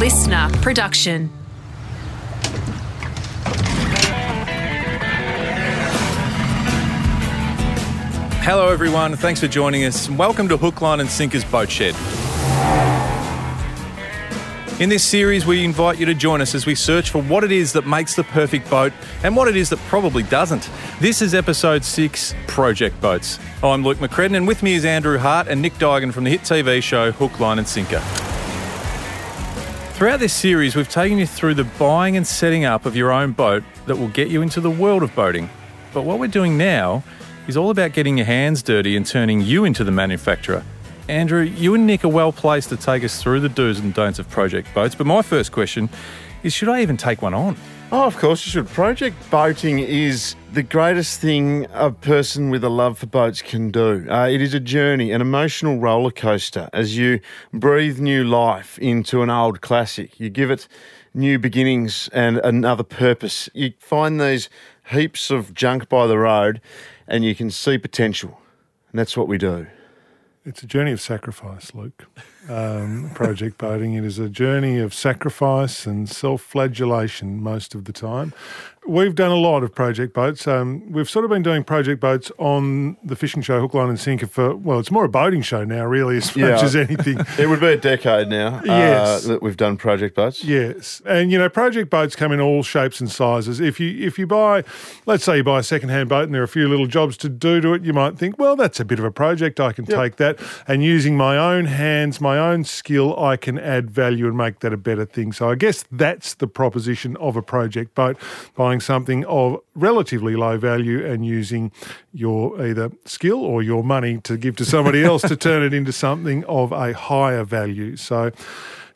listener production. Hello, everyone. Thanks for joining us. Welcome to Hookline and Sinker's Boat Shed. In this series, we invite you to join us as we search for what it is that makes the perfect boat and what it is that probably doesn't. This is episode six Project Boats. I'm Luke McCredden, and with me is Andrew Hart and Nick Duigan from the hit TV show Hook, Line and Sinker. Throughout this series, we've taken you through the buying and setting up of your own boat that will get you into the world of boating. But what we're doing now is all about getting your hands dirty and turning you into the manufacturer. Andrew, you and Nick are well placed to take us through the do's and don'ts of project boats. But my first question is should I even take one on? Oh, of course you should. Project boating is the greatest thing a person with a love for boats can do. Uh, it is a journey, an emotional roller coaster as you breathe new life into an old classic. You give it new beginnings and another purpose. You find these heaps of junk by the road and you can see potential. And that's what we do. It's a journey of sacrifice, Luke. Um, project boating. It is a journey of sacrifice and self flagellation most of the time. We've done a lot of project boats. Um, we've sort of been doing project boats on the fishing show Hook, Line and Sinker for, well, it's more a boating show now, really, as Yeah. much as anything. It would be a decade now Yes. uh, that we've done project boats. Yes, and you know, project boats come in all shapes and sizes. If you if you buy, let's say you buy a second hand boat and there are a few little jobs to do to it, you might think, well, that's a bit of a project. I can take that, and using my own hands, my own skill, I can add value and make that a better thing. So I guess that's the proposition of a project boat: buying something of relatively low value and using your either skill or your money to give to somebody else to turn it into something of a higher value. So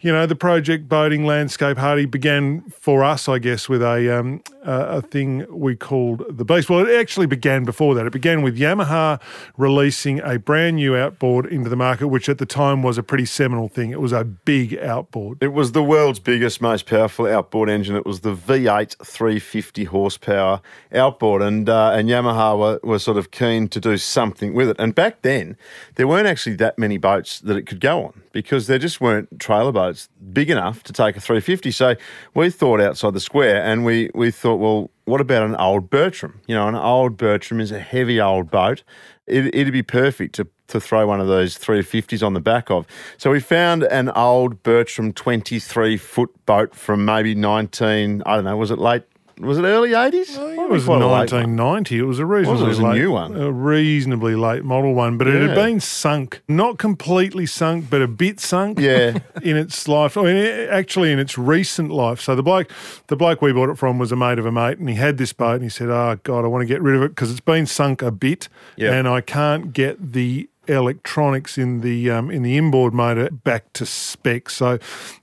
you know, the project boating landscape, Hardy, began for us, I guess, with a um, a thing we called the Beast. Well, it actually began before that. It began with Yamaha releasing a brand new outboard into the market, which at the time was a pretty seminal thing. It was a big outboard. It was the world's biggest, most powerful outboard engine. It was the V8 350 horsepower outboard, and uh, and Yamaha were, were sort of keen to do something with it. And back then, there weren't actually that many boats that it could go on because there just weren't trailer boats big enough to take a 350. So we thought outside the square, and we we thought, well, what about an old Bertram? You know, an old Bertram is a heavy old boat. It, it'd be perfect to to throw one of those 350s on the back of. So we found an old Bertram 23 foot boat from maybe 19, I don't know, was it late? Was it early 80s? It was 1990. It was a reasonably It was a late, new one. a reasonably late model one, but it had been sunk, not completely sunk, but a bit sunk. Yeah. in its life. I mean, actually, in its recent life. So the bloke, the bloke we bought it from was a mate of a mate, and he had this boat, and he said, "Oh God, I want to get rid of it because it's been sunk a bit, Yeah. and I can't get the." Electronics in the um, in the inboard motor back to spec, so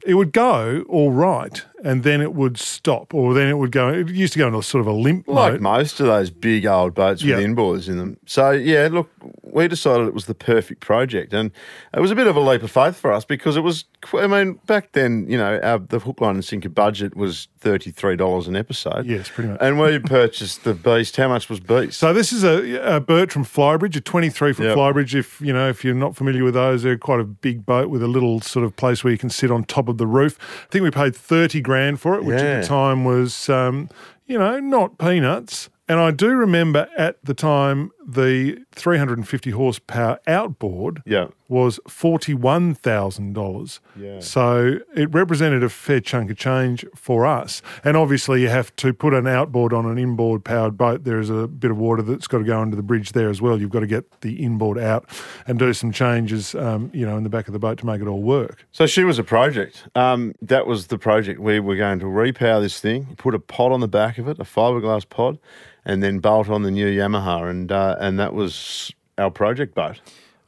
it would go all right, and then it would stop, or then it would go. It used to go into a sort of a limp Like mode. most of those big old boats Yeah. with inboards in them. So, yeah, look, we decided it was the perfect project. And it was a bit of a leap of faith for us because it was, I mean, back then, you know, our, the hook, line, and sinker budget was $33 an episode. Yes, pretty much. And we purchased the Beast. How much was Beast? So this is a, a Bertram Flybridge, a 23 from Yep. Flybridge. If you know, if you're not familiar with those, they're quite a big boat with a little sort of place where you can sit on top of the roof. I think we paid 30 grand for it, which at the time was, um, you know, not peanuts. And I do remember at the time the 350 horsepower outboard Yeah. was $41,000. Yeah. So it represented a fair chunk of change for us. And obviously, you have to put an outboard on an inboard powered boat. There is a bit of water that's got to go under the bridge there as well. You've got to get the inboard out and do some changes, um, you know, in the back of the boat to make it all work. So she was a project. Um, that was the project. We were going to repower this thing, put a pod on the back of it, a fiberglass pod, and then bolt on the new Yamaha, and uh, and that was our project boat.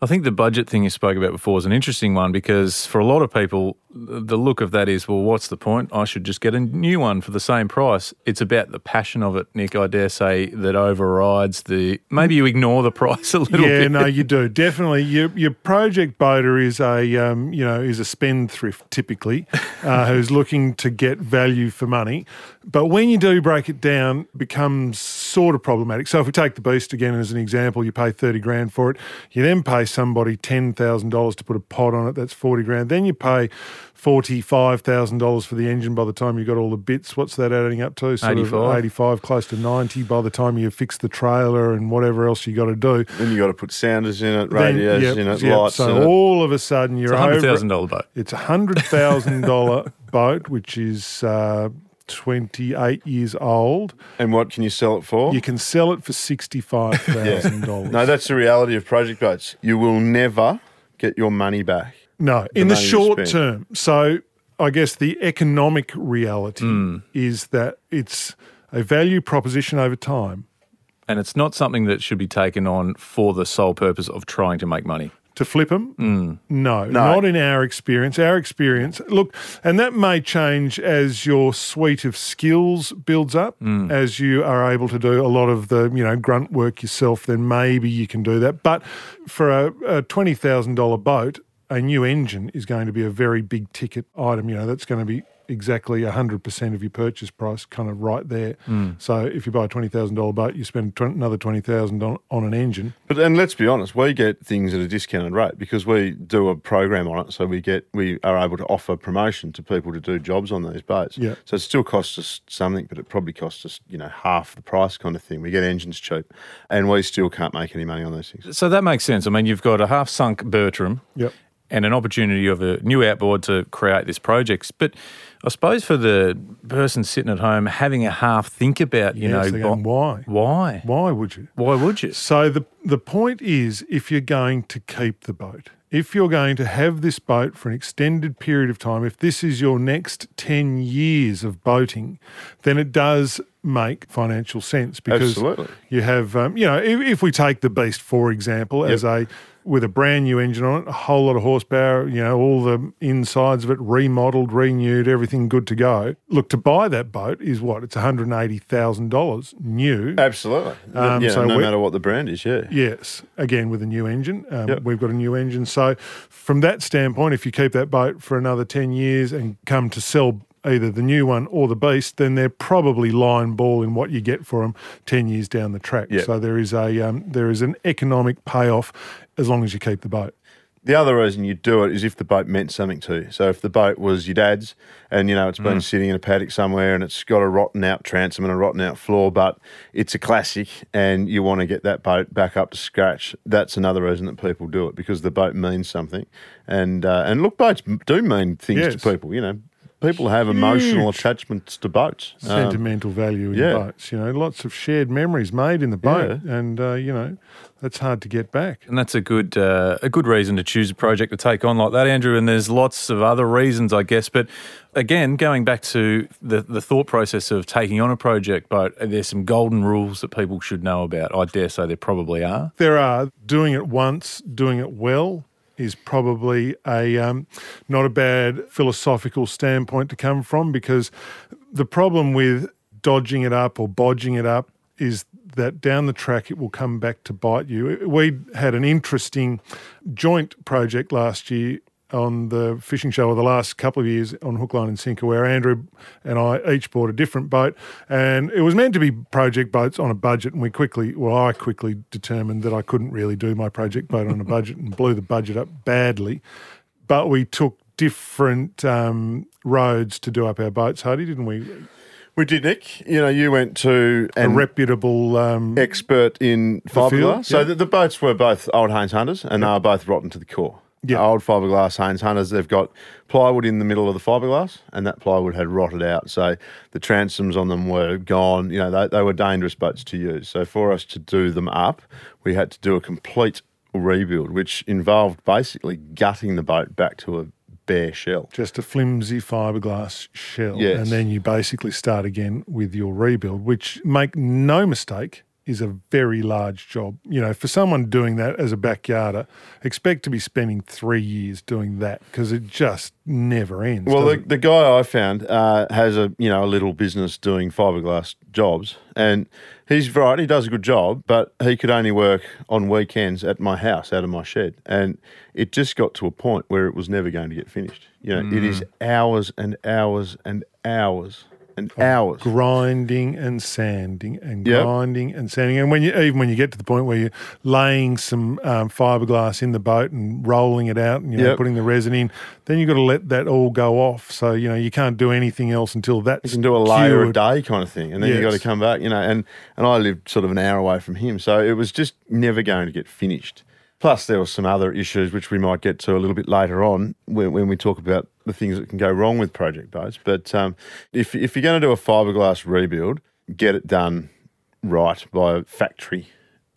I think the budget thing you spoke about before is an interesting one because for a lot of people, the look of that is, well, what's the point? I should just get a new one for the same price. It's about the passion of it, Nick, I dare say, that overrides the. Maybe you ignore the price a little yeah, bit. Yeah, no, you do definitely. Your your project boater is a um, you know is a spendthrift typically, uh, who's looking to get value for money. But when you do break it down, it becomes sort of problematic. So if we take the beast again as an example, you pay thirty grand for it. You then pay somebody $10,000 to put a pod on it, that's 40 grand. Then you pay $45,000 for the engine by the time you've got all the bits. What's that adding up to? Sort 85. of 85, close to 90 by the time you fix the trailer and whatever else you got to do. Then you got to put sounders in it, Then- radios yep, in it, yep. lights So in it. all of a sudden you're It's a $100,000 boat. It's a hundred thousand dollar boat, which is uh, twenty eight years old. And what can you sell it for? You can sell it for sixty five thousand dollars. no, that's the reality of project boats. You will never get your money back. No, in the short term. So I guess the economic reality Hmm. is that it's a value proposition over time. And it's not something that should be taken on for the sole purpose of trying to make money. To flip them? Hmm. No, not in our experience. Our experience, look, and that may change as your suite of skills builds up, Hmm. as you are able to do a lot of the, you know, grunt work yourself, then maybe you can do that. But for a, a $20,000 boat, a new engine is going to be a very big ticket item. You know, that's going to be exactly 100% of your purchase price, kind of right there. Hmm. So if you buy a $20,000 boat, you spend tw- another 20000 on, on an engine. But and let's be honest, we get things at a discounted rate because we do a program on it. So we get we are able to offer promotion to people to do jobs on these boats. Yeah. So it still costs us something, but it probably costs us you know half the price kind of thing. We get engines cheap, and we still can't make any money on those things. So that makes sense. I mean, you've got a half sunk Bertram Yep. And an opportunity of a new outboard to create this project. But I suppose for the person sitting at home having a half think about, you Yes, know, going, why? why? Why would you? Why would you? So the the point is, if you're going to keep the boat, if you're going to have this boat for an extended period of time, if this is your next ten years of boating, then it does make financial sense because Absolutely. you have, um, you know, if, if we take the Beast for example, as a with a brand new engine on it, a whole lot of horsepower, you know, all the insides of it remodeled, renewed, everything good to go. Look, to buy that boat is what? It's $180,000 new. Absolutely. Um, yeah, so no matter what the brand is. Yeah. Yes, again with a new engine. Um, Yep. We've got a new engine. So, from that standpoint, if you keep that boat for another 10 years and come to sell either the new one or the beast, then they're probably line ball in what you get for them 10 years down the track. Yep. So, there is, a, um, there is an economic payoff as long as you keep the boat. The other reason you do it is if the boat meant something to you. So if the boat was your dad's and you know it's been sitting in a paddock somewhere and it's got a rotten out transom and a rotten out floor, but it's a classic and you want to get that boat back up to scratch, that's another reason that people do it because the boat means something. And uh, and look, boats do mean things Yes. to people. You know, people have emotional attachments to boats. Um, Sentimental value in yeah. boats. You know, lots of shared memories made in the boat. And, uh, you know, that's hard to get back. And that's a good uh, a good reason to choose a project to take on like that, Andrew. And there's lots of other reasons, I guess. But again, going back to the the thought process of taking on a project, but there's some golden rules that people should know about. I dare say there probably are. There are doing it once, doing it well is probably a um, not a bad philosophical standpoint to come from because the problem with dodging it up or bodging it up is that down the track it will come back to bite you. We had an interesting joint project last year on the fishing show or the last couple of years on Hook, Line and Sinker where Andrew and I each bought a different boat and it was meant to be project boats on a budget and we quickly, well I quickly determined that I couldn't really do my project boat on a budget and blew the budget up badly. But we took different um, roads to do up our boats, Hardy, didn't we? we did, Nick. You know, you went to A reputable um, expert in fiberglass. So the, the boats were both old Haines Hunters, and they were both rotten to the core. Yeah. Old fiberglass Haines Hunters. They've got plywood in the middle of the fiberglass, and that plywood had rotted out. So the transoms on them were gone. You know, they, they were dangerous boats to use. So for us to do them up, we had to do a complete rebuild, which involved basically gutting the boat back to a bare shell. just a flimsy fiberglass shell. Yes. And then you basically start again with your rebuild, which, make no mistake, is a very large job. You know, for someone doing that as a backyarder, expect to be spending three years doing that because it just never ends. Well, the, the guy I found uh, has a you know a little business doing fiberglass jobs, and he's right. He does a good job, but he could only work on weekends at my house, out of my shed, and it just got to a point where it was never going to get finished. You know, it is hours and hours and hours and hours. grinding and sanding and Yep. grinding and sanding. And when you even when you get to the point where you're laying some um, fiberglass in the boat and rolling it out and you know Yep. putting the resin in, then you've got to let that all go off. So you know you can't do anything else until that's You can do a layer a day kind of thing, and then you've got to come back, you know. And and I lived sort of an hour away from him, so it was just never going to get finished. Plus, there were some other issues which we might get to a little bit later on when, when we talk about the things that can go wrong with project boats. But um, if if you're going to do a fiberglass rebuild, get it done right by a factory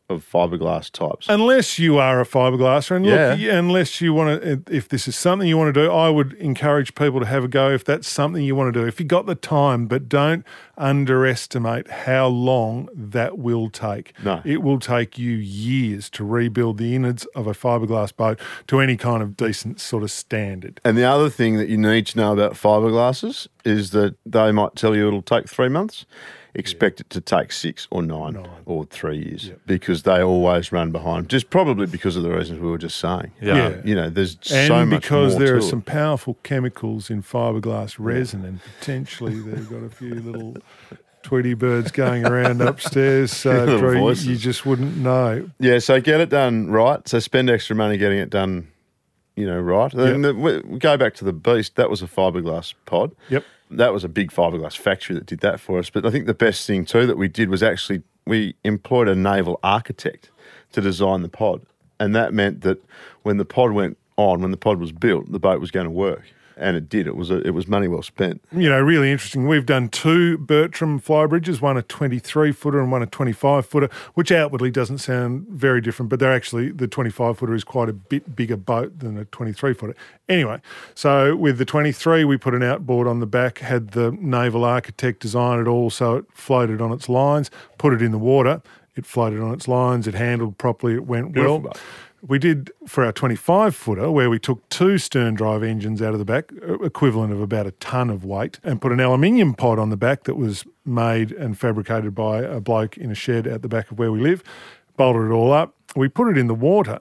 of fiberglass types. Unless you are a fiberglasser, and Yeah. yeah, unless you want to, if this is something you want to do, I would encourage people to have a go if that's something you want to do. If you got the time, but don't underestimate how long that will take. No. It will take you years to rebuild the innards of a fiberglass boat to any kind of decent sort of standard. And the other thing that you need to know about fiberglasses is that they might tell you it'll take three months. Expect it to take six or nine, or three years because they always run behind. Just probably because of the reasons we were just saying. Yeah. Yeah. You know, there's And so much because there to are it. some powerful chemicals in fiberglass resin, and potentially they've got a few little Tweety birds going around upstairs, so Little Drew, you- voices. you just wouldn't know. Yeah, so get it done right. So spend extra money getting it done, you know, right. And the, we we go back to the Beast. That was a fiberglass pod. Yep. That was a big fiberglass factory that did that for us. But I think the best thing too that we did was actually we employed a naval architect to design the pod, and that meant that when the pod went on, when the pod was built, the boat was going to work, and it did. It was a, it was money well spent. You know, really interesting. We've done two Bertram fly bridges, one a 23 footer and one a 25 footer, which outwardly doesn't sound very different, but they're actually, the 25 footer is quite a bit bigger boat than a 23 footer. Anyway, so with the 23, we put an outboard on the back, had the naval architect design it all so it floated on its lines, put it in the water. It floated on its lines, it handled properly, it went Beautiful well. boat. We did for our 25 footer, where we took two stern drive engines out of the back, uh, equivalent of about a ton of weight, and put an aluminium pod on the back that was made and fabricated by a bloke in a shed at the back of where we live. Bolted it all up. We put it in the water,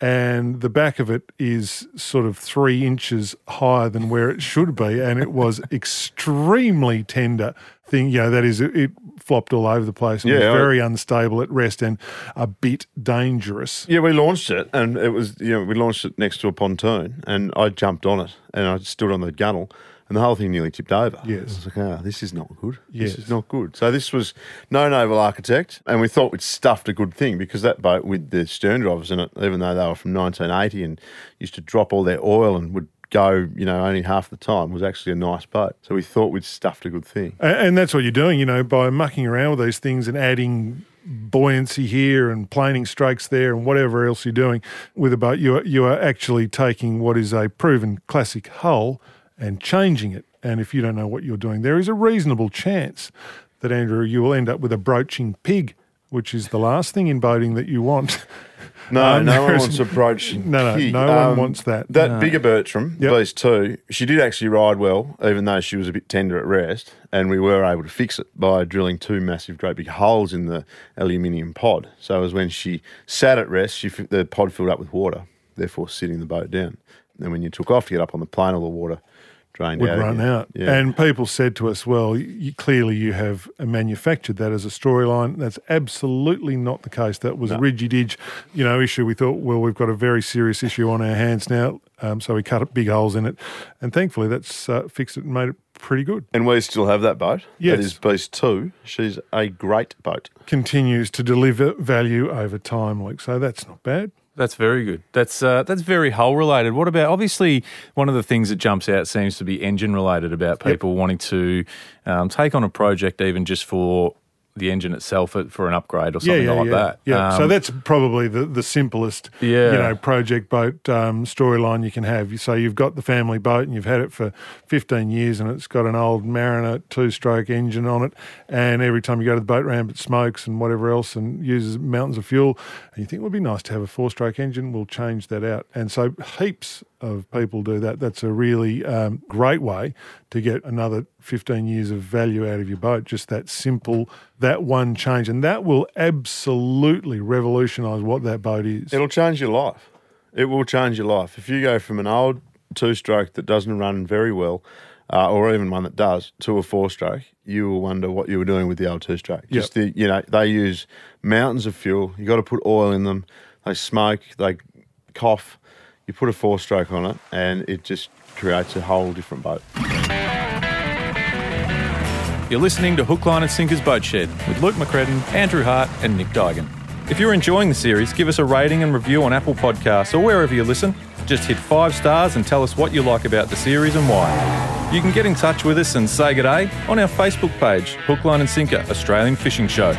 and the back of it is sort of three inches higher than where it should be, and it was extremely tender thing. You know, that is, it, it flopped all over the place and Yeah, was I- very unstable at rest and a bit dangerous. Yeah, we launched it, and it was you know we launched it next to a pontoon, and I jumped on it, and I stood on the gunnel, and the whole thing nearly tipped over. Yes. I was like, ah, this is not good. Yes. This is not good. So this was no naval architect, and we thought we'd stuffed a good thing because that boat with the stern drivers in it, even though they were from 1980 and used to drop all their oil and would go, you know, only half the time, was actually a nice boat. So we thought we'd stuffed a good thing. A- And that's what you're doing, you know, by mucking around with these things and adding buoyancy here and planing strokes there and whatever else you're doing with a boat. You are, you are actually taking what is a proven classic hull and changing it. And if you don't know what you're doing, there is a reasonable chance that, Andrew, you will end up with a broaching pig, which is the last thing in boating that you want. No, Um, no one wants a brooch. No, no, no one wants that. That bigger Bertram, Yep. Beast 2, she did actually ride well, even though she was a bit tender at rest. And we were able to fix it by drilling two massive, great big holes in the aluminium pod. So as when she sat at rest, she, the pod filled up with water, therefore sitting the boat down. And when you took off to get up on the plane, all the water drained would out. run out. Yeah. And people said to us, well, you, clearly you have manufactured that as a storyline. That's absolutely not the case. That was a rigid you know, issue. We thought, well, we've got a very serious issue on our hands now. Um, so we cut big holes in it. And thankfully that's uh, fixed it and made it pretty good. and we still have that boat. Yes. That is Beast 2. She's a great boat. Continues to deliver value over time, Luke. So that's not bad. That's very good. That's uh, that's very hull related. What about obviously one of the things that jumps out seems to be engine related about people wanting to um, take on a project even just for the engine itself for an upgrade or something like yeah. that. Yeah, so Um, that's probably the, the simplest, Yeah. you know, project boat um, storyline you can have. So you've got the family boat and you've had it for 15 years and it's got an old Mariner two-stroke engine on it and every time you go to the boat ramp it smokes and whatever else and uses mountains of fuel and you think it would be nice to have a four-stroke engine, we'll change that out. And so heaps of people do that. That's a really um, great way to get another 15 years of value out of your boat. Just that simple, that one change. And that will absolutely revolutionise what that boat is. It'll change your life. It will change your life. If you go from an old two stroke that doesn't run very well uh, or even one that does, to a four stroke, you will wonder what you were doing with the old two stroke. Just the, you know, they use mountains of fuel. You got to put oil in them. They smoke, they cough. You put a four stroke on it, and it just creates a whole different boat. You're listening to Hook, Line and Sinker's Boat Shed with Luke McCredden, Andrew Hart, and Nick Duigan. If you're enjoying the series, give us a rating and review on Apple Podcasts or wherever you listen. Just hit five stars and tell us what you like about the series and why. You can get in touch with us and say good day on our Facebook page, Hook, Line and Sinker Australian Fishing Show.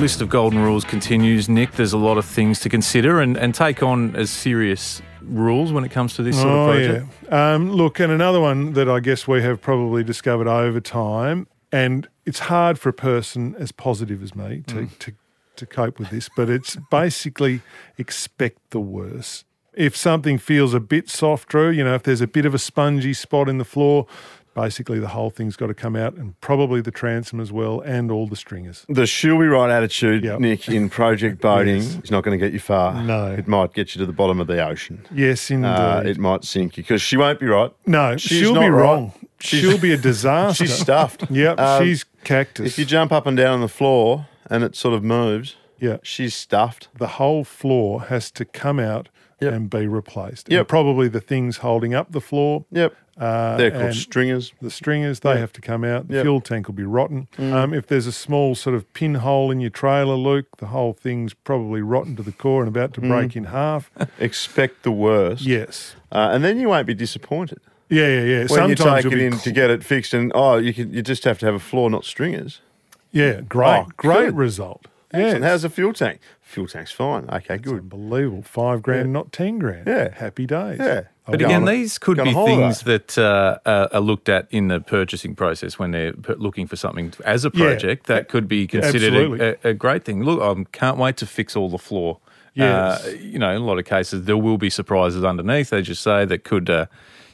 List of golden rules continues, Nick. There's a lot of things to consider and, and take on as serious rules when it comes to this sort of project. yeah. Um, look, and another one that I guess we have probably discovered over time, and it's hard for a person as positive as me to, Mm. to, to cope with this, but it's basically expect the worst. If something feels a bit soft, Drew, you know, if there's a bit of a spongy spot in the floor, basically the whole thing's got to come out, and probably the transom as well, and all the stringers. The she'll be right attitude, Yep. Nick, in project boating Yes. is not going to get you far. No. It might get you to the bottom of the ocean. Yes, indeed. Uh, it might sink you because she won't be right. no, she's she'll not be right. wrong. She's- she'll be a disaster. She's stuffed. Yep, Um, she's cactus. If you jump up and down on the floor and it sort of moves, yeah, she's stuffed. the whole floor has to come out Yep. and be replaced. Yep. And probably the things holding up the floor, Yep. Uh, They're called stringers. the stringers, they have to come out. The Yep. Mm. fuel tank will be rotten. Um, if there's a small sort of pinhole in your trailer, Luke, the whole thing's probably rotten to the core and about Mm. to break in half. Expect the worst. yes. Uh, and then you won't be disappointed. Yeah, yeah, yeah. When Sometimes you take it in cl- to get it fixed and, oh, you can, you just have to have a floor, not stringers. Yeah, great, Oh, great good. result. Excellent. Yeah, How's the fuel tank? Fuel tank's fine. Okay, good. unbelievable. Five grand, not ten grand. Yeah. happy days. Yeah. I'll But again, these could be things that uh, uh, are looked at in the purchasing process when they're p- looking for something as a Yeah. project. That could be considered a, a, a great thing. Look, I can't wait to fix all the floor. Yes. Uh, you know, in a lot of cases, there will be surprises underneath, as you say, that could uh,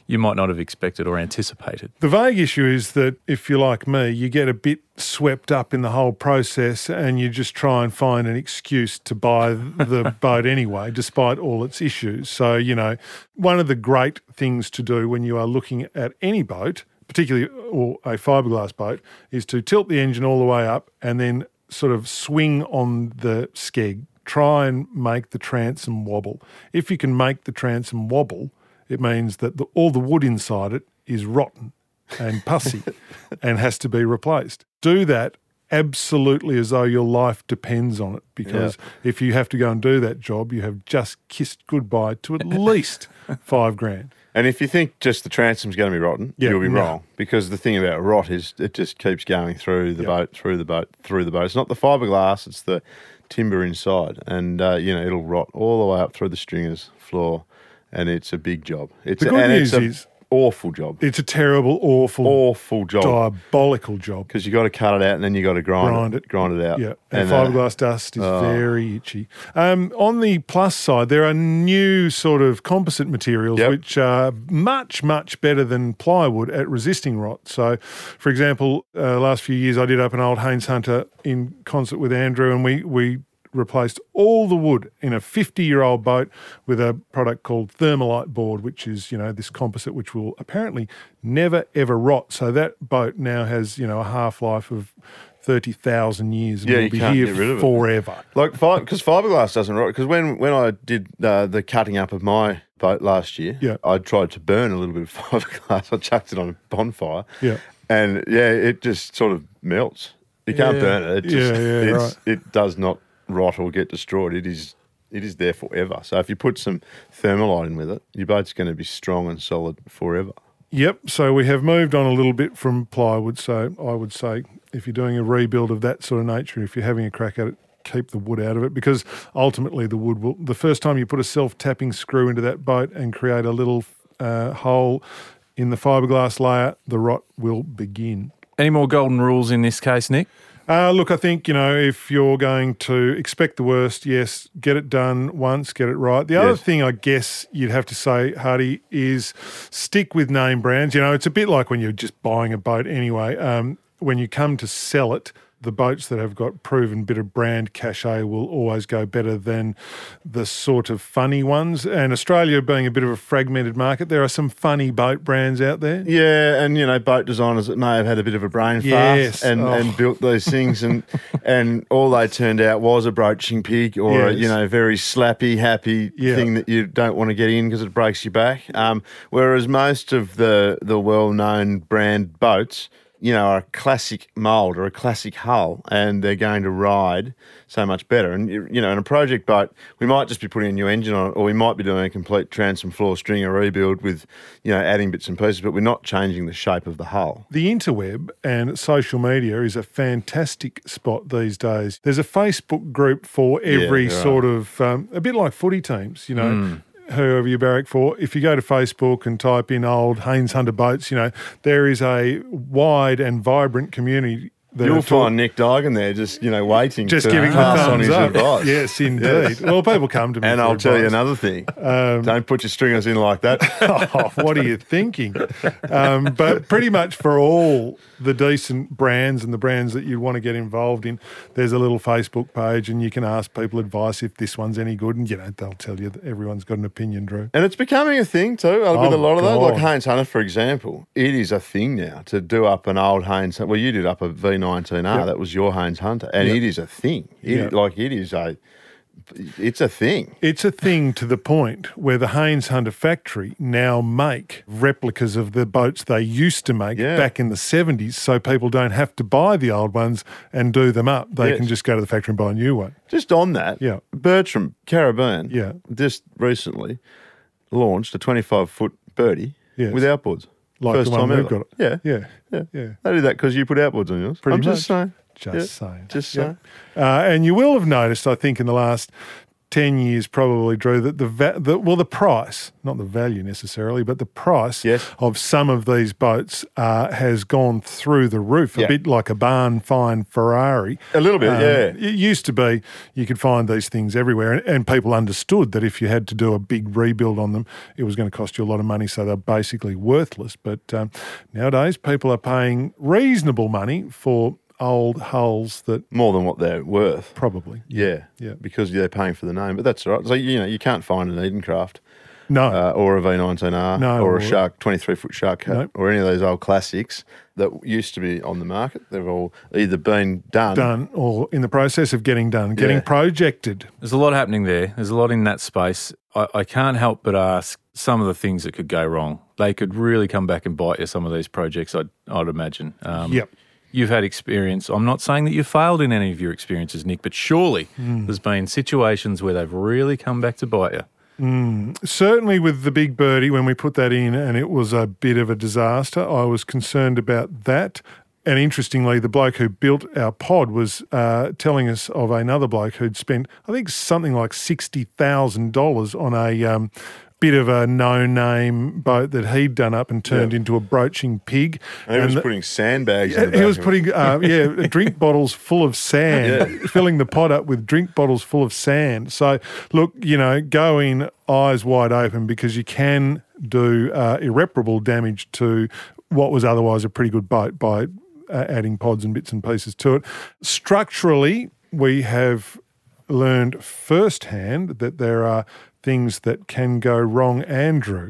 you might not have expected or anticipated. The vague issue is that if you're like me, you get a bit swept up in the whole process and you just try and find an excuse to buy the boat anyway, despite all its issues. So, you know, one of the great things to do when you are looking at any boat, particularly or a fiberglass boat, is to tilt the engine all the way up and then sort of swing on the skeg. Try and make the transom wobble. If you can make the transom wobble, it means that the, all the wood inside it is rotten and pussy and has to be replaced. Do that absolutely as though your life depends on it because if you have to go and do that job, you have just kissed goodbye to at least five grand. And if you think just the transom's going to be rotten, Yeah, you'll be no. wrong. Because the thing about rot is it just keeps going through the Yeah. boat, through the boat, through the boat. It's not the fiberglass, it's the timber inside. And, uh, you know, it'll rot all the way up through the stringers floor. And it's a big job. It's The a, good and news it's a is- awful job. It's a terrible, awful, Awful job. diabolical job. Because you got to cut it out and then you got to grind, Grind it, it. grind it out. Yeah, and, uh, fiberglass dust is oh. very itchy. Um, on the plus side, there are new sort of composite materials Yep. which are much, much better than plywood at resisting rot. So, for example, uh, last few years I did up an old Haines Hunter in concert with Andrew, and we we replaced all the wood in a 50 year old boat with a product called thermalite board which is you know this composite which will apparently never ever rot so that boat now has you know a half life of 30,000 years and Yeah, will you be can't here get rid of it. forever Like, because fiberglass doesn't rot. Because when, when I did uh, the cutting up of my boat last year, Yeah. I tried to burn a little bit of fiberglass. I chucked it on a bonfire. Yeah. And yeah, it just sort of melts. You can't Yeah. burn it. It, just, Yeah, yeah, right. it does not rot or get destroyed. It is it is there forever. So if you put some thermalite in with it, your boat's going to be strong and solid forever. Yep. So we have moved on a little bit from plywood. So I would say if you're doing a rebuild of that sort of nature, if you're having a crack at it, keep the wood out of it because ultimately the wood will. The first time you put a self-tapping screw into that boat and create a little uh, hole in the fiberglass layer, the rot will begin. Any more golden rules in this case, Nick? Uh, look, I think, you know, if you're going to expect the worst, yes, get it done once, get it right. The other thing I guess you'd have to say, Hardy, is stick with name brands. You know, it's a bit like when you're just buying a boat anyway. Um, when you come to sell it, the boats that have got proven bit of brand cachet will always go better than the sort of funny ones. And Australia being a bit of a fragmented market, there are some funny boat brands out there. Yeah, and you know, boat designers that may have had a bit of a brain Yes. fart and, Oh. and built those things, and and all they turned out was a broaching pig or a, you know very slappy, happy Yeah. thing that you don't want to get in because it breaks your back. Um, whereas most of the the well known brand boats. You know, are a classic mould or a classic hull, and they're going to ride so much better. And you know, in a project boat, we might just be putting a new engine on it, or we might be doing a complete transom floor stringer rebuild with, you know, adding bits and pieces, but we're not changing the shape of the hull. The interweb and social media is a fantastic spot these days. There's a Facebook group for every are. sort of, um, a bit like footy teams, you know. Hmm. Whoever you barrack for, if you go to Facebook and type in old Haines Hunter boats, you know there is a wide and vibrant community. You'll find Nick Duigan there just, you know, waiting just to giving the pass on his up. advice. Yes, indeed. Yes. Well, people come to me, And I'll tell you another thing. Um, Don't put your stringers in like that. oh, what are you thinking? Um, but pretty much for all the decent brands and the brands that you want to get involved in, there's a little Facebook page and you can ask people advice if this one's any good. And, you know, they'll tell you that everyone's got an opinion, Drew. And it's becoming a thing too uh, with Oh, a lot of those. Like God. Haines Hunter, for example, it is a thing now to do up an old Haines. Well, you did up a V19R. Yep. That was your Haines Hunter, and Yep. it is a thing. It, Yep. Like it is a, it's a thing. It's a thing to the point where the Haines Hunter factory now make replicas of the boats they used to make Yeah. back in the 70s so people don't have to buy the old ones and do them up. They Yes. can just go to the factory and buy a new one. Just on that, Yeah. Bertram Caribbean, Yeah. just recently launched a 25 foot birdie Yes. with outboards. Like First the one time we've ever. got. Yeah. Yeah. Yeah. Yeah. They did that because you put outboards on yours. Pretty I'm just saying. Just Yeah. saying. Just Yeah. saying. Uh, and you will have noticed, I think, in the last 10 years, probably, Drew, that the, va- the well, the price, not the value necessarily, but the price Yes. of some of these boats uh, has gone through the roof, a Yeah. bit like a barn fine Ferrari. A little bit, Um, yeah. It used to be you could find these things everywhere, and, and people understood that if you had to do a big rebuild on them, it was going to cost you a lot of money, so they're basically worthless. But um, nowadays, people are paying reasonable money for old hulls that More than what they're worth. probably Yeah. Yeah. Because they're paying for the name. But that's all right. So, you know, you can't find an Edencraft no. uh, or a V19R No, or or- a Shark, 23 foot Shark Cat Nope. or any of those old classics that used to be on the market. They've all either been done. done or in the process of getting done, getting Yeah. projected. There's a lot happening there. There's a lot in that space. I, I can't help but ask some of the things that could go wrong. They could really come back and bite you, some of these projects, I'd, I'd imagine. Um, Yep. You've had experience. I'm not saying that you failed in any of your experiences, Nick, but surely Hmm. there's been situations where they've really come back to bite you. Certainly with the big birdie, when we put that in and it was a bit of a disaster, I was concerned about that. And interestingly, the bloke who built our pod was uh, telling us of another bloke who'd spent, I think, something like $60,000 on a um, bit of a no name boat that he'd done up and turned into a broaching pig. And he was the- putting sandbags in the he was back of it. putting, uh, yeah, drink bottles full of sand, filling the pot up with drink bottles full of sand. So, look, you know, go in eyes wide open because you can do uh, irreparable damage to what was otherwise a pretty good boat by uh, adding pods and bits and pieces to it. Structurally, we have learned firsthand that there are things that can go wrong, Andrew.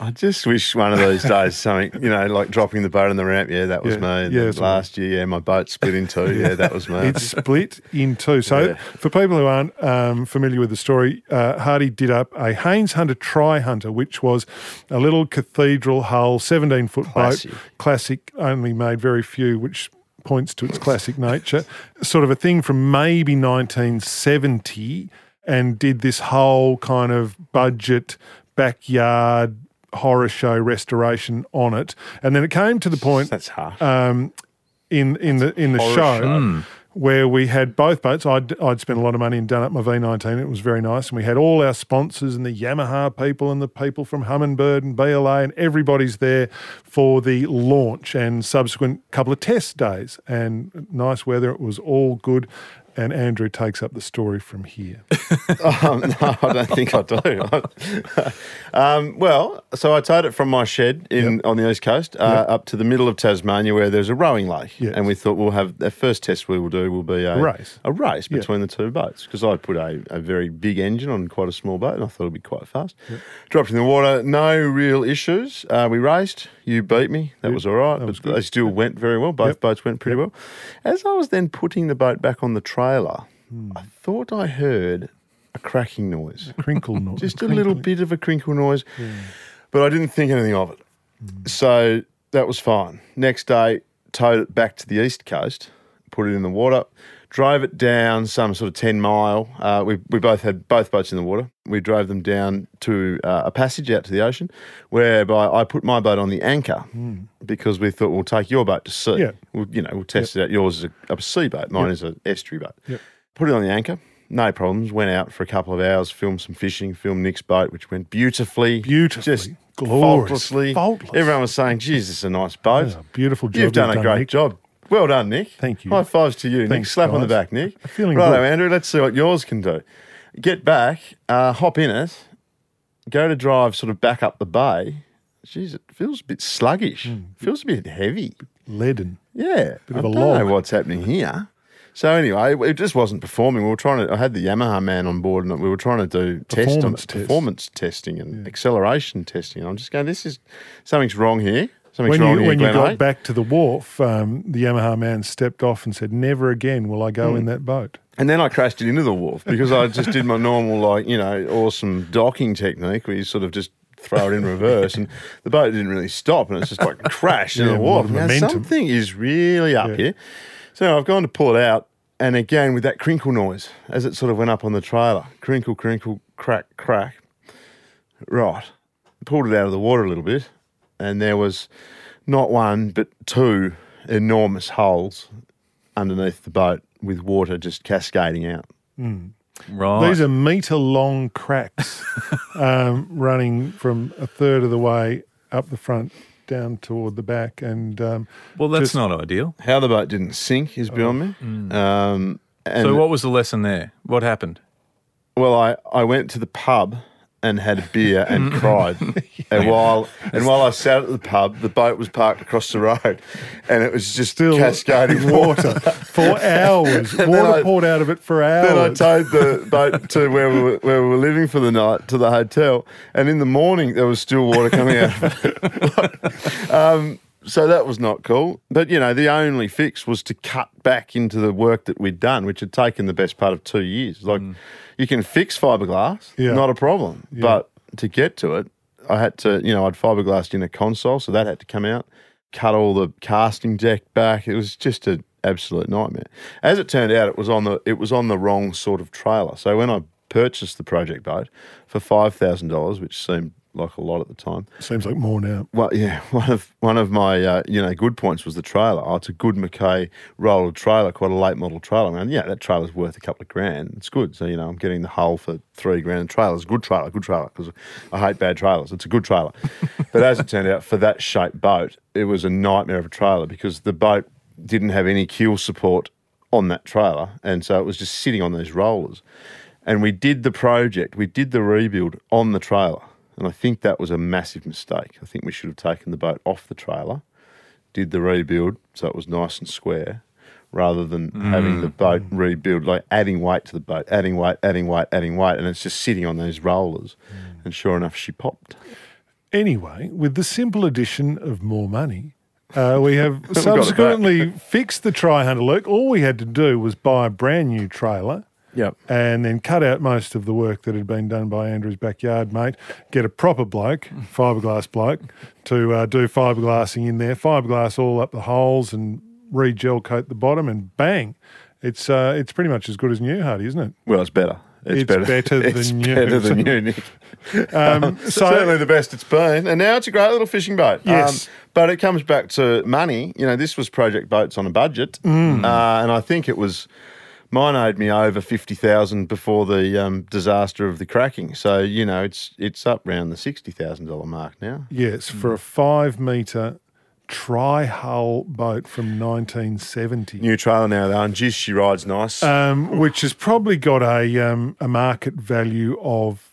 I just wish one of those days something, you know, like dropping the boat on the ramp. Yeah, that was Yeah. me. Yeah, then it's all last year, yeah, my boat split in two. Yeah, that was me. It split in two. So, Yeah. for people who aren't um, familiar with the story, uh, Hardy did up a Haines Hunter Tri Hunter, which was a little cathedral hull, 17 foot boat, classic, only made very few, which points to its classic nature. Sort of a thing from maybe 1970, and did this whole kind of budget backyard horror show restoration on it. And then it came to the point That's harsh. um, in in the in the Horror show, show. Where we had both boats. I'd I'd spent a lot of money and done up my V19. It was very nice, and we had all our sponsors and the Yamaha people and the people from Humminbird and BLA and everybody's there for the launch and subsequent couple of test days and nice weather. It was all good. And Andrew takes up the story from here. um, no, I don't think I do. um, well, so I towed it from my shed in on the east coast uh, up to the middle of Tasmania, where there's a rowing lake, Yes. and we thought we'll have the first test we will do will be a Race. a race between the two boats because I put a, a very big engine on quite a small boat, and I thought it'd be quite fast. Dropped in the water, no real issues. Uh, we raced. You beat me. That was all right. was but they still went very well. Both Yep. boats went pretty well. As I was then putting the boat back on the trailer, Hmm. I thought I heard a cracking noise. a Crinkle noise. Just a little bit of a crinkle noise, but I didn't think anything of it. So that was fine. Next day, towed it back to the east coast, put it in the water, drove it down some sort of 10 mile. Uh, we, we both had both boats in the water. We drove them down to uh, a passage out to the ocean, whereby I put my boat on the anchor because we thought we'll take your boat to sea. Yeah. We'll, you know, we'll test it out. Yours is a, a sea boat, mine is an estuary boat. Yep. Put it on the anchor. No problems. Went out for a couple of hours, filmed some fishing, filmed Nick's boat, which went beautifully. Beautifully. Just Glorious. faultlessly. Faultless. Everyone was saying, is a nice boat. Yeah, beautiful job. You've done you've a great Nick. job. Well done, Nick. Thank you. High fives to you, Nick. Thanks, Slap on the back, Nick. I'm feeling Righto, good. Andrew. Let's see what yours can do. Get back, uh, hop in it, go to drive sort of back up the bay. Jeez, it feels a bit sluggish. Feels a bit heavy. Leaden. Yeah, Bit I of a don't know what's happening here. So anyway, it just wasn't performing. We were trying to. I had the Yamaha man on board, and we were trying to do test on Performance it, test. performance testing and acceleration testing. And I'm just going, this is something's wrong here. Something's When you when you got Eight. back to the wharf, um, the Yamaha man stepped off and said, "Never again will I go Hmm. in that boat." And then I crashed it into the wharf because I just did my normal, like, you know, awesome docking technique where you sort of just throw it in reverse and the boat didn't really stop and it's just like crashed into Yeah, the a lot wharf. Now, momentum. something is really up Yeah. here. So I've gone to pull it out and again with that crinkle noise as it sort of went up on the trailer. Crinkle, crinkle, crack, crack. Right. Pulled it out of the water a little bit and there was not one but two enormous holes underneath the boat with water just cascading out. Right. These are metre long cracks um, running from a third of the way up the front down toward the back, and um, well, that's just- not ideal. How the boat didn't sink is beyond me. Um, and So, what was the lesson there? What happened? well, I, I went to the pub and had a beer and cried. And while and while I sat at the pub, the boat was parked across the road, and it was just still cascading water. for hours. then Water I- poured out of it for hours. Then I hours. towed the boat to where we were, where we were living for the night to the hotel, and in the morning there was still water coming out of it. um, so that was not cool. But you know, the only fix was to cut back into the work that we'd done, which had taken the best part of two years. Like mm. you can fix fiberglass, Yeah. not a problem, but to get to it, I had to, you know, I'd fiberglassed in a console, so that had to come out. Cut all the casting deck back. It was just an absolute nightmare. As it turned out, it was on the it was on the wrong sort of trailer. So when I purchased the project boat for five thousand dollars, which seemed like a lot at the time, Seems like more now. well, yeah, one of one of my uh, you know good points was the trailer. Oh, it's a good McKay roller trailer, quite a late model trailer. And yeah, that trailer's worth a couple of grand. It's good. So you know, I'm getting the hull for three grand. The trailer's a good trailer, good trailer because I hate bad trailers. It's a good trailer. but as it turned out, for that shaped boat, it was a nightmare of a trailer because the boat didn't have any keel support on that trailer, and so it was just sitting on these rollers. And we did the project, we did the rebuild on the trailer. And I think that was a massive mistake. I think we should have taken the boat off the trailer, did the rebuild so it was nice and square, rather than having the boat rebuild, like adding weight to the boat, adding weight, adding weight, adding weight. And it's just sitting on those rollers. And sure enough, she popped. Anyway, with the simple addition of more money, uh, we have subsequently fixed the Tri Hunter Luke. All we had to do was buy a brand new trailer Yep. and then cut out most of the work that had been done by Andrew's backyard mate. Get a proper bloke, fiberglass bloke, to uh, do fiberglassing in there, fiberglass all up the holes and re-gel coat the bottom, and bang, it's uh, it's pretty much as good as new, Hardy, isn't it? Well, it's better. It's better than new. it's you. better than you, Nick. Um, so Certainly the best it's been. And now it's a great little fishing boat. Um, Yes. but it comes back to money. You know, this was project boats on a budget. Mm. Uh, and I think it was, mine owed me over 50000 before the um, disaster of the cracking. So, you know, it's it's up around the $60,000 mark now. Yes, for a five metre tri hull boat from 1970. New trailer now though, and geez, she rides nice. Um, which has probably got a um, a market value of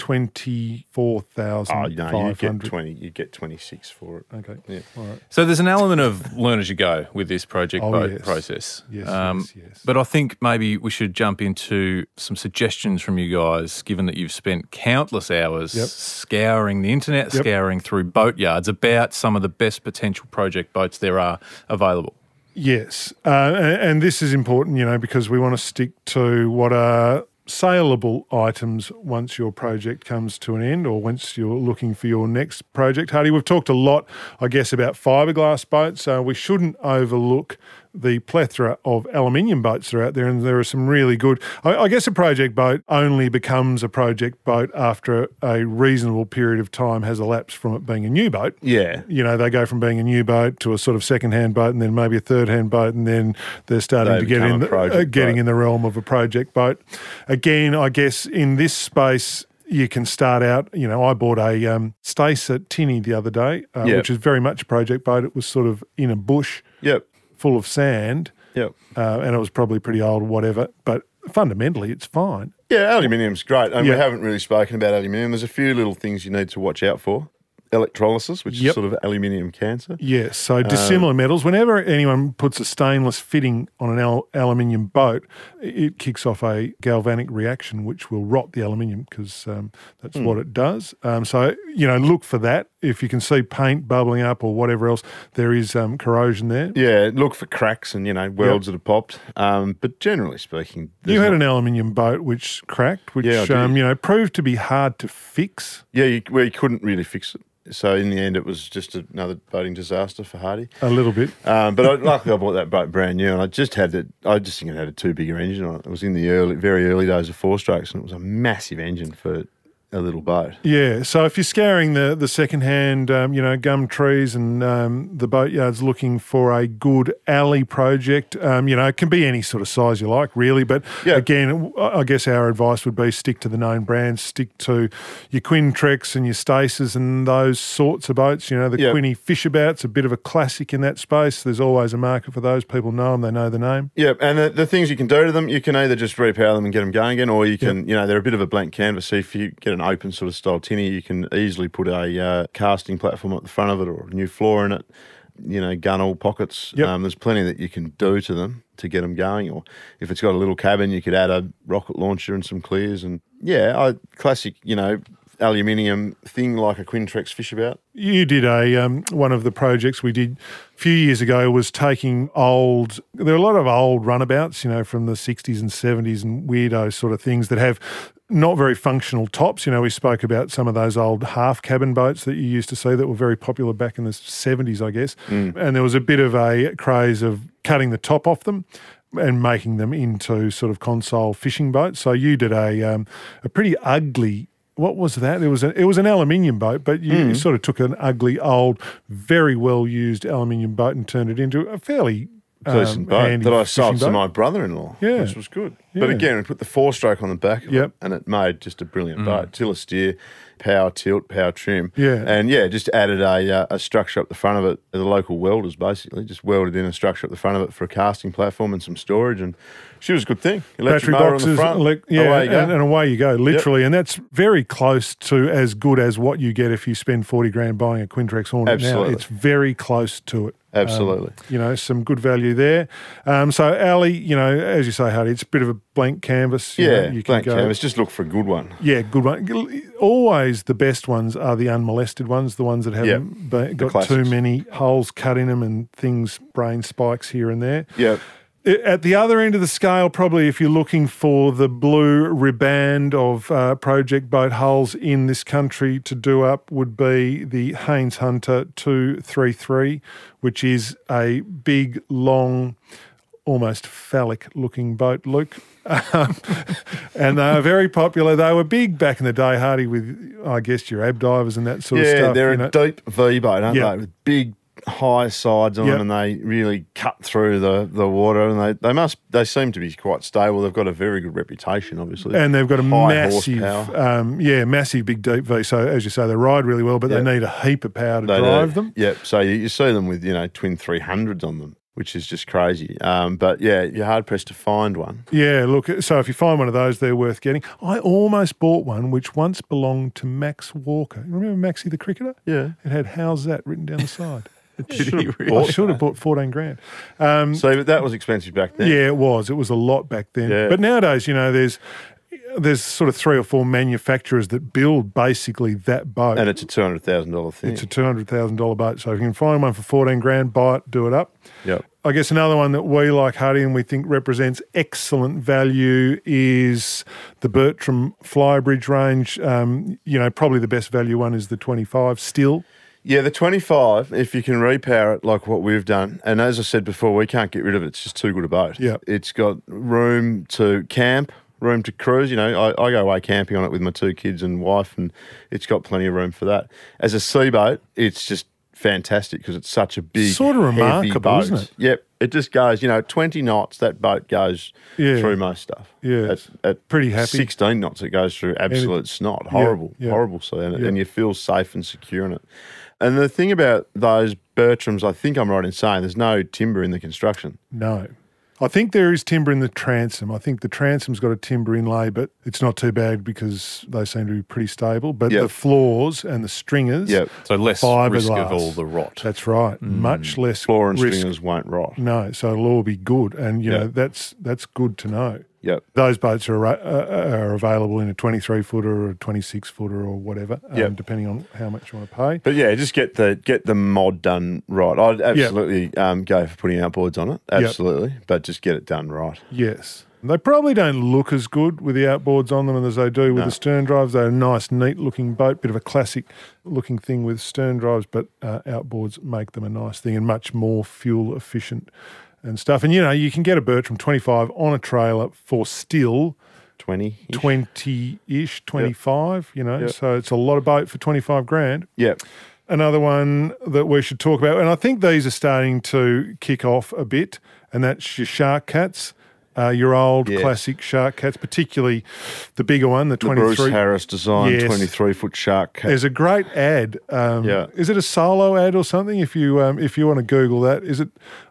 twenty four thousand oh no, you get twenty. You get twenty six for it. Okay, Yeah. all right. So there's an element of learn as you go with this project Oh, boat yes. process. Yes, Um, yes, yes. But I think maybe we should jump into some suggestions from you guys, given that you've spent countless hours Yep. scouring the internet, Yep. scouring through boatyards about some of the best potential project boats there are available. Yes, uh, and, and this is important, you know, because we want to stick to what are saleable items once your project comes to an end or once you're looking for your next project. Hardy, we've talked a lot, I guess, about fiberglass boats. Uh, we shouldn't overlook the plethora of aluminium boats that are out there, and there are some really good. I, I guess a project boat only becomes a project boat after a reasonable period of time has elapsed from it being a new boat Yeah. you know, they go from being a new boat to a sort of second-hand boat, and then maybe a third-hand boat, and then they're starting They to get in, the, uh, getting boat. in the realm of a project boat. Again, I guess in this space. You can start out, you know, I bought a um, Stacer Tinny the other day, uh, Yep. which is very much a project boat. It was sort of in a bush Yep. Full of sand, Yep. uh, and it was probably pretty old, whatever. But fundamentally, it's fine. Yeah, aluminium's great. And Yeah. we haven't really spoken about aluminium. There's a few little things you need to watch out for. Electrolysis, which Yep. is sort of aluminium cancer. Yes, so Uh, dissimilar metals. Whenever anyone puts a stainless fitting on an al- aluminium boat, it kicks off a galvanic reaction which will rot the aluminium because um, that's Hmm. what it does. Um, so you know, look for that. If you can see paint bubbling up or whatever else, there is um, corrosion there. Yeah, look for cracks and, you know, welds that have popped. Um, but generally speaking, You had not- an aluminium boat which cracked, which Yeah, um, you know proved to be hard to fix Yeah, you, well, you couldn't really fix it. So in the end, it was just another boating disaster for Hardy. a little bit. Um, but I, luckily, I bought that boat brand new, and I just had it. I just think it had a two bigger engine on it. It was in the early, very early days of four strokes, and it was a massive engine for a little boat. Yeah, so if you're scouring the the second-hand, um, you know, gum trees and um, the boatyards looking for a good alley project, um, you know, it can be any sort of size you like, really. But Yeah. again, I guess our advice would be stick to the known brands, stick to your Quintrex and your Stacers and those sorts of boats. You know, the Yeah. Quinny Fishabout's a bit of a classic in that space. There's always a market for those. People know them; they know the name. Yeah, and the, the things you can do to them, you can either just repower them and get them going again, or you can, you know, they're a bit of a blank canvas. So if you get an open sort of style tinny, you can easily put a uh, casting platform at the front of it or a new floor in it. You know, gunnel pockets. Yep. Um, there's plenty that you can do to them to get them going. Or if it's got a little cabin, you could add a rocket launcher and some clears. And yeah, I, classic, you know, aluminium thing like a Quintrex Fishabout. You did a um, one of the projects we did a few years ago was taking old. There are a lot of old runabouts, you know, from the '60s and '70s and weirdo sort of things that have not very functional tops. You know, we spoke about some of those old half cabin boats that you used to see that were very popular back in the '70s, I guess. And there was a bit of a craze of cutting the top off them and making them into sort of console fishing boats. So you did a um, a pretty ugly. What was that? It was an it was an aluminium boat, but you, you sort of took an ugly old, very well used aluminium boat and turned it into a fairly decent um, boat that I fishing sold to my brother-in-law, Yeah. which was good. But again, we put the four-stroke on the back of Yep. it, and it made just a brilliant boat. Tiller steer, power tilt, power trim. Yeah. and yeah, just added a uh, a structure up the front of it. The local welders basically just welded in a structure up the front of it for a casting platform and some storage, and she was a good thing. Electric battery motor on boxes, the front, elec- yeah, away and, and away you go, literally. And that's very close to as good as what you get if you spend forty grand buying a Quintrex Hornet. Absolutely. Now it's very close to it. Absolutely. you know, some good value there. Um, so, Ali, you know, as you say, Hardy, it's a bit of a blank canvas. you yeah, know, you can blank go- canvas. Just look for a good one. Yeah, good one. Always the best ones are the unmolested ones, the ones that haven't be- got too many holes cut in them and things, brain spikes here and there. Yeah, At the other end of the scale, probably if you're looking for the blue riband of uh, project boat hulls in this country to do up, would be the Haines Hunter 233, which is a big, long, almost phallic looking boat, Luke. Um, and they are very popular. They were big back in the day, Hardy, with, I guess, your ab divers and that sort yeah, of stuff. Yeah, they're you know. a deep V boat, aren't Yeah. they? With big high sides on Yep. them, and they really cut through the, the water. And they, they must they seem to be quite stable. They've got a very good reputation, obviously. and they've got a High massive, um, yeah, massive big deep V. So as you say, they ride really well, but Yep. they need a heap of power to They do. drive them. Yep. So you, you see them with you know twin three hundreds on them, which is just crazy. Um, but yeah, you're hard pressed to find one. Yeah, look, so if you find one of those, they're worth getting. I almost bought one which once belonged to Max Walker. Remember Maxie the cricketer? Yeah. It had "How's that" written down the side. Did Should've really? I should have bought fourteen grand. Um, So that was expensive back then. yeah, it was. It was a lot back then. Yeah. But nowadays, you know, there's there's sort of three or four manufacturers that build basically that boat. And it's a two hundred thousand dollar thing. it's a two hundred thousand dollar boat. So if you can find one for fourteen grand, buy it, do it up. yep. I guess another one that we like, Huddy, and we think represents excellent value is the Bertram Flybridge range. Um, you know, probably the best value one is the 25 still. Yeah, the 25, if you can repower it like what we've done, and as I said before, we can't get rid of it. It's just too good a boat. Yeah. It's got room to camp, room to cruise. You know, I, I go away camping on it with my two kids and wife, and it's got plenty of room for that. As a sea boat, it's just fantastic because it's such a big, Sort of heavy remarkable, boat. isn't it? Yep. It just goes, you know, 20 knots, that boat goes Yeah. through most stuff. Yeah, At, at pretty happy. 16 knots, it goes through absolute snot. Yeah, Horrible, yeah. horrible sea. And, Yeah. and you feel safe and secure in it. And the thing about those Bertrams, I think I'm right in saying there's no timber in the construction. No. I think there is timber in the transom. I think the transom's got a timber inlay, but it's not too bad because they seem to be pretty stable. But Yep. the floors and the stringers, Yep. So less Fiberglass. risk of all the rot. that's right. Hmm. Much less Floor and risk. stringers won't rot. No, so it'll all be good, and you know that's that's good to know. Yep. Those boats are uh, are available in a 23 footer or a 26 footer or whatever, um, Yep. depending on how much you want to pay. But yeah, just get the get the mod done right. I'd absolutely um, go for putting outboards on it. Absolutely. But just get it done right. Yes. They probably don't look as good with the outboards on them as they do with No. the stern drives. They're a nice, neat looking boat, bit of a classic looking thing with stern drives, but uh, outboards make them a nice thing and much more fuel efficient and stuff. And you know, you can get a Bertram 25 on a trailer for still 20. 20 ish, 25, you know, Yep. so it's a lot of boat for 25 grand. Yep. Another one that we should talk about, and I think these are starting to kick off a bit, and that's your shark cats. Uh, your old Yeah. classic shark cats, particularly the bigger one, the The Bruce 23. Harris design Yes. 23 foot shark cat. There's a great ad. Um, Yeah. Is it a solo ad or something? If you um, if you want to Google that, is it?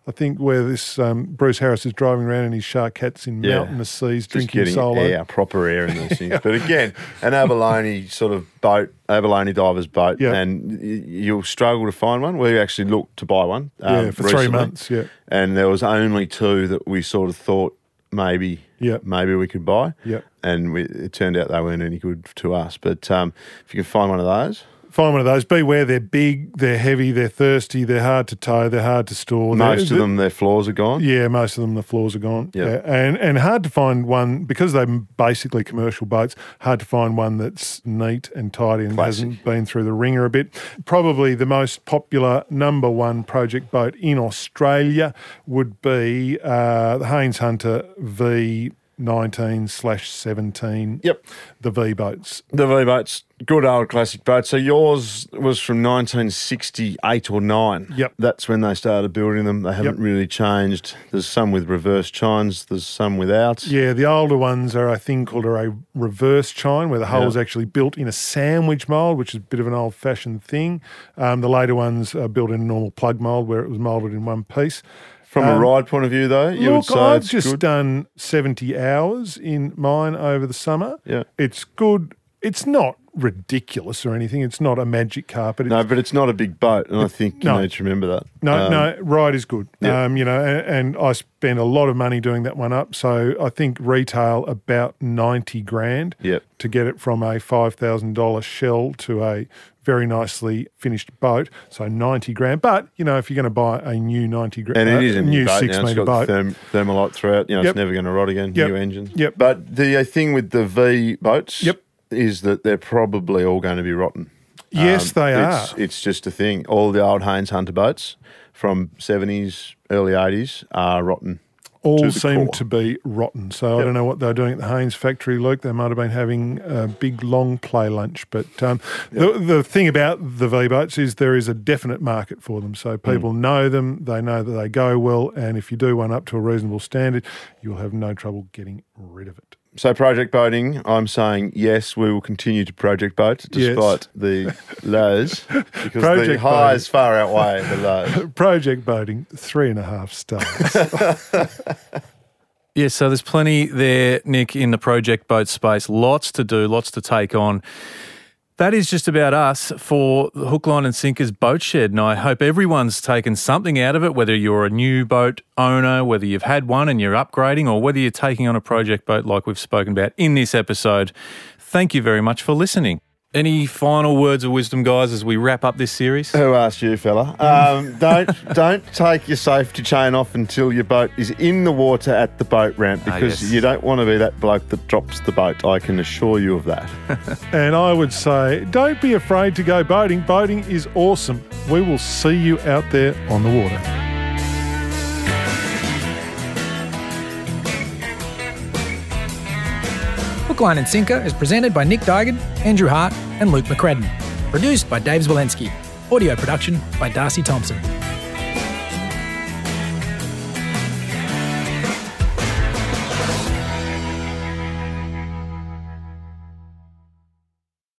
I think where this um, Bruce Harris is driving around in his shark cats in Yeah. mountainous seas, just drinking getting solo. air, proper air in those things. But again, an abalone sort of boat, abalone diver's boat, Yeah. and you'll struggle to find one. We actually looked to buy one. Yeah, um, for three months. Yeah, and there was only two that we sort of thought maybe, Yeah. maybe we could buy. yeah. And we, it turned out they weren't any good to us. But um, if you can find one of those, Find one of those. Beware, they're big, they're heavy, they're thirsty, they're hard to tow, they're hard to store. most They're- of them their floors are gone. Yeah, most of them the floors are gone. Yeah. and and hard to find one because they're basically commercial boats. Hard to find one that's neat and tidy and Classic. hasn't been through the ringer a bit. Probably the most popular number one project boat in Australia would be uh, the Haines Hunter V. 19 slash 17 Yep. the v boats The V boats, good old classic boat. So yours was from 1968 or 9. Yep. That's when they started building them. They haven't Yep. really changed. There's some with reverse chines, there's some without. yeah the older ones are a thing called a reverse chine where the hull is actually built in a sandwich mold which is a bit of an old fashioned thing um, the later ones are built in a normal plug mold where it was molded in one piece From a Um, ride point of view, though, you would Look, say I've just good. done 70 hours in mine over the summer. Yeah. It's good. It's not ridiculous or anything. It's not a magic carpet. It's, No, but it's not a big boat, and I think you No. need to remember that. no, Um, no, ride is good. yeah. Um, you know, and, and I spent a lot of money doing that one up. So I think retail about 90 grand Yep. to get it from a $5,000 shell to a very nicely finished boat. So 90 grand. But, you know, if you're going to buy a new 90 grand, And it is a new, boat six now. Got boat. therm- thermalite throughout. You know, Yep. it's never going to rot again. Yep. New engines. Yep. But the uh, thing with the V boats Yep. Is that they're probably all going to be rotten. Yes, they are. It's just a thing. All the old Haines Hunter boats from 70s, early 80s are rotten. all the seem core. to be rotten. So I don't know what they were doing at the Haines factory, Luke. They might have been having a big long play lunch. But um, the, the thing about the V boats is there is a definite market for them. So people know them, they know that they go well, and if you do one up to a reasonable standard, you'll have no trouble getting rid of it. So project boating, I'm saying yes, we will continue to project boat Yes. despite the lows because the Project highs far outweigh the lows. Project boating, three and a half stars. Yeah, so there's plenty there, Nick, in the project boat space. Lots to do, lots to take on. That is just about us for the Hook, Line and Sinkers Boat Shed. And I hope everyone's taken something out of it, whether you're a new boat owner, whether you've had one and you're upgrading, or whether you're taking on a project boat like we've spoken about in this episode. Thank you very much for listening. Any final words of wisdom, guys, as we wrap up this series? Who asked you, fella? Um, don't don't take your safety chain off until your boat is in the water at the boat ramp Ah, because yes. you don't want to be that bloke that drops the boat. I can assure you of that. and I would say, don't be afraid to go boating. Boating is awesome. We will see you out there on the water. Hook, Line and Sinker is presented by Nick Duigan, Andrew Hart, and Luke McCredden. Produced by Dave Zwolensky. Audio production by Darcy Thompson.